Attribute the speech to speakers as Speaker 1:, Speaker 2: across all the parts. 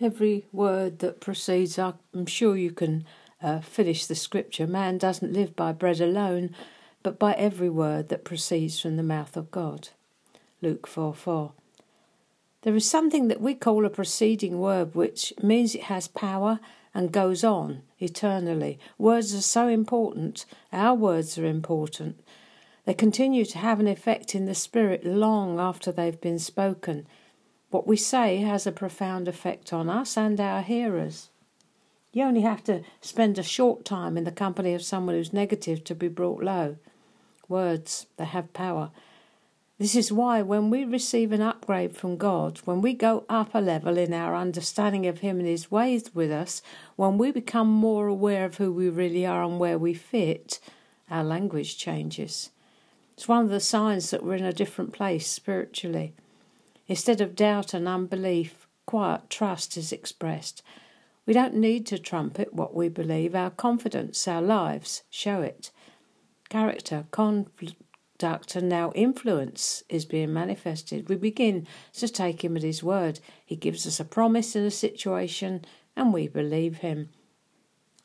Speaker 1: Every word that proceeds, I'm sure you can uh, finish the scripture. Man doesn't live by bread alone, but by every word that proceeds from the mouth of God. Luke 4 4. There is something that we call a preceding word, which means it has power and goes on eternally. Words are so important. Our words are important. They continue to have an effect in the spirit long after they've been spoken. What we say has a profound effect on us and our hearers. You only have to spend a short time in the company of someone who's negative to be brought low. Words, they have power. This is why, when we receive an upgrade from God, when we go up a level in our understanding of Him and His ways with us, when we become more aware of who we really are and where we fit, our language changes. It's one of the signs that we're in a different place spiritually. Instead of doubt and unbelief, quiet trust is expressed. We don't need to trumpet what we believe. Our confidence, our lives show it. Character, conduct, and now influence is being manifested. We begin to take him at his word. He gives us a promise in a situation, and we believe him.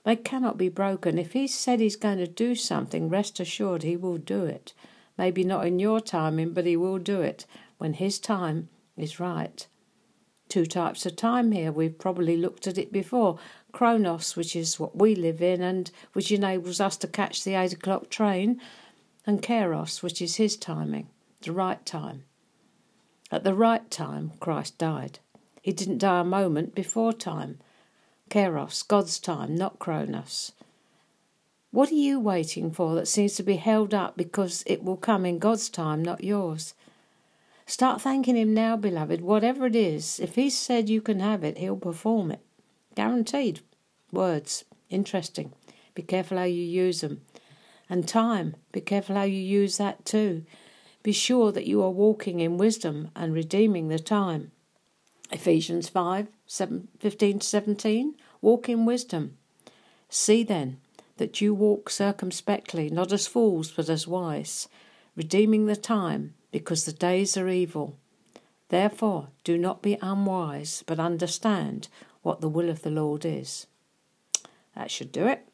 Speaker 1: They cannot be broken. If he said he's going to do something, rest assured he will do it. Maybe not in your timing, but he will do it when his time is right. Two types of time here. We've probably looked at it before. Chronos, which is what we live in and which enables us to catch the eight o'clock train, and Kairos, which is his timing, the right time. At the right time, Christ died. He didn't die a moment before time. Kairos, God's time, not Chronos. What are you waiting for that seems to be held up because it will come in God's time, not yours? Start thanking Him now, beloved, whatever it is. If He said you can have it, He'll perform it. Guaranteed. Words. Interesting. Be careful how you use them. And time. Be careful how you use that too. Be sure that you are walking in wisdom and redeeming the time. Ephesians 5 7, 15 to 17. Walk in wisdom. See then that you walk circumspectly, not as fools, but as wise, redeeming the time, because the days are evil. Therefore, do not be unwise, but understand what the will of the Lord is. That should do it.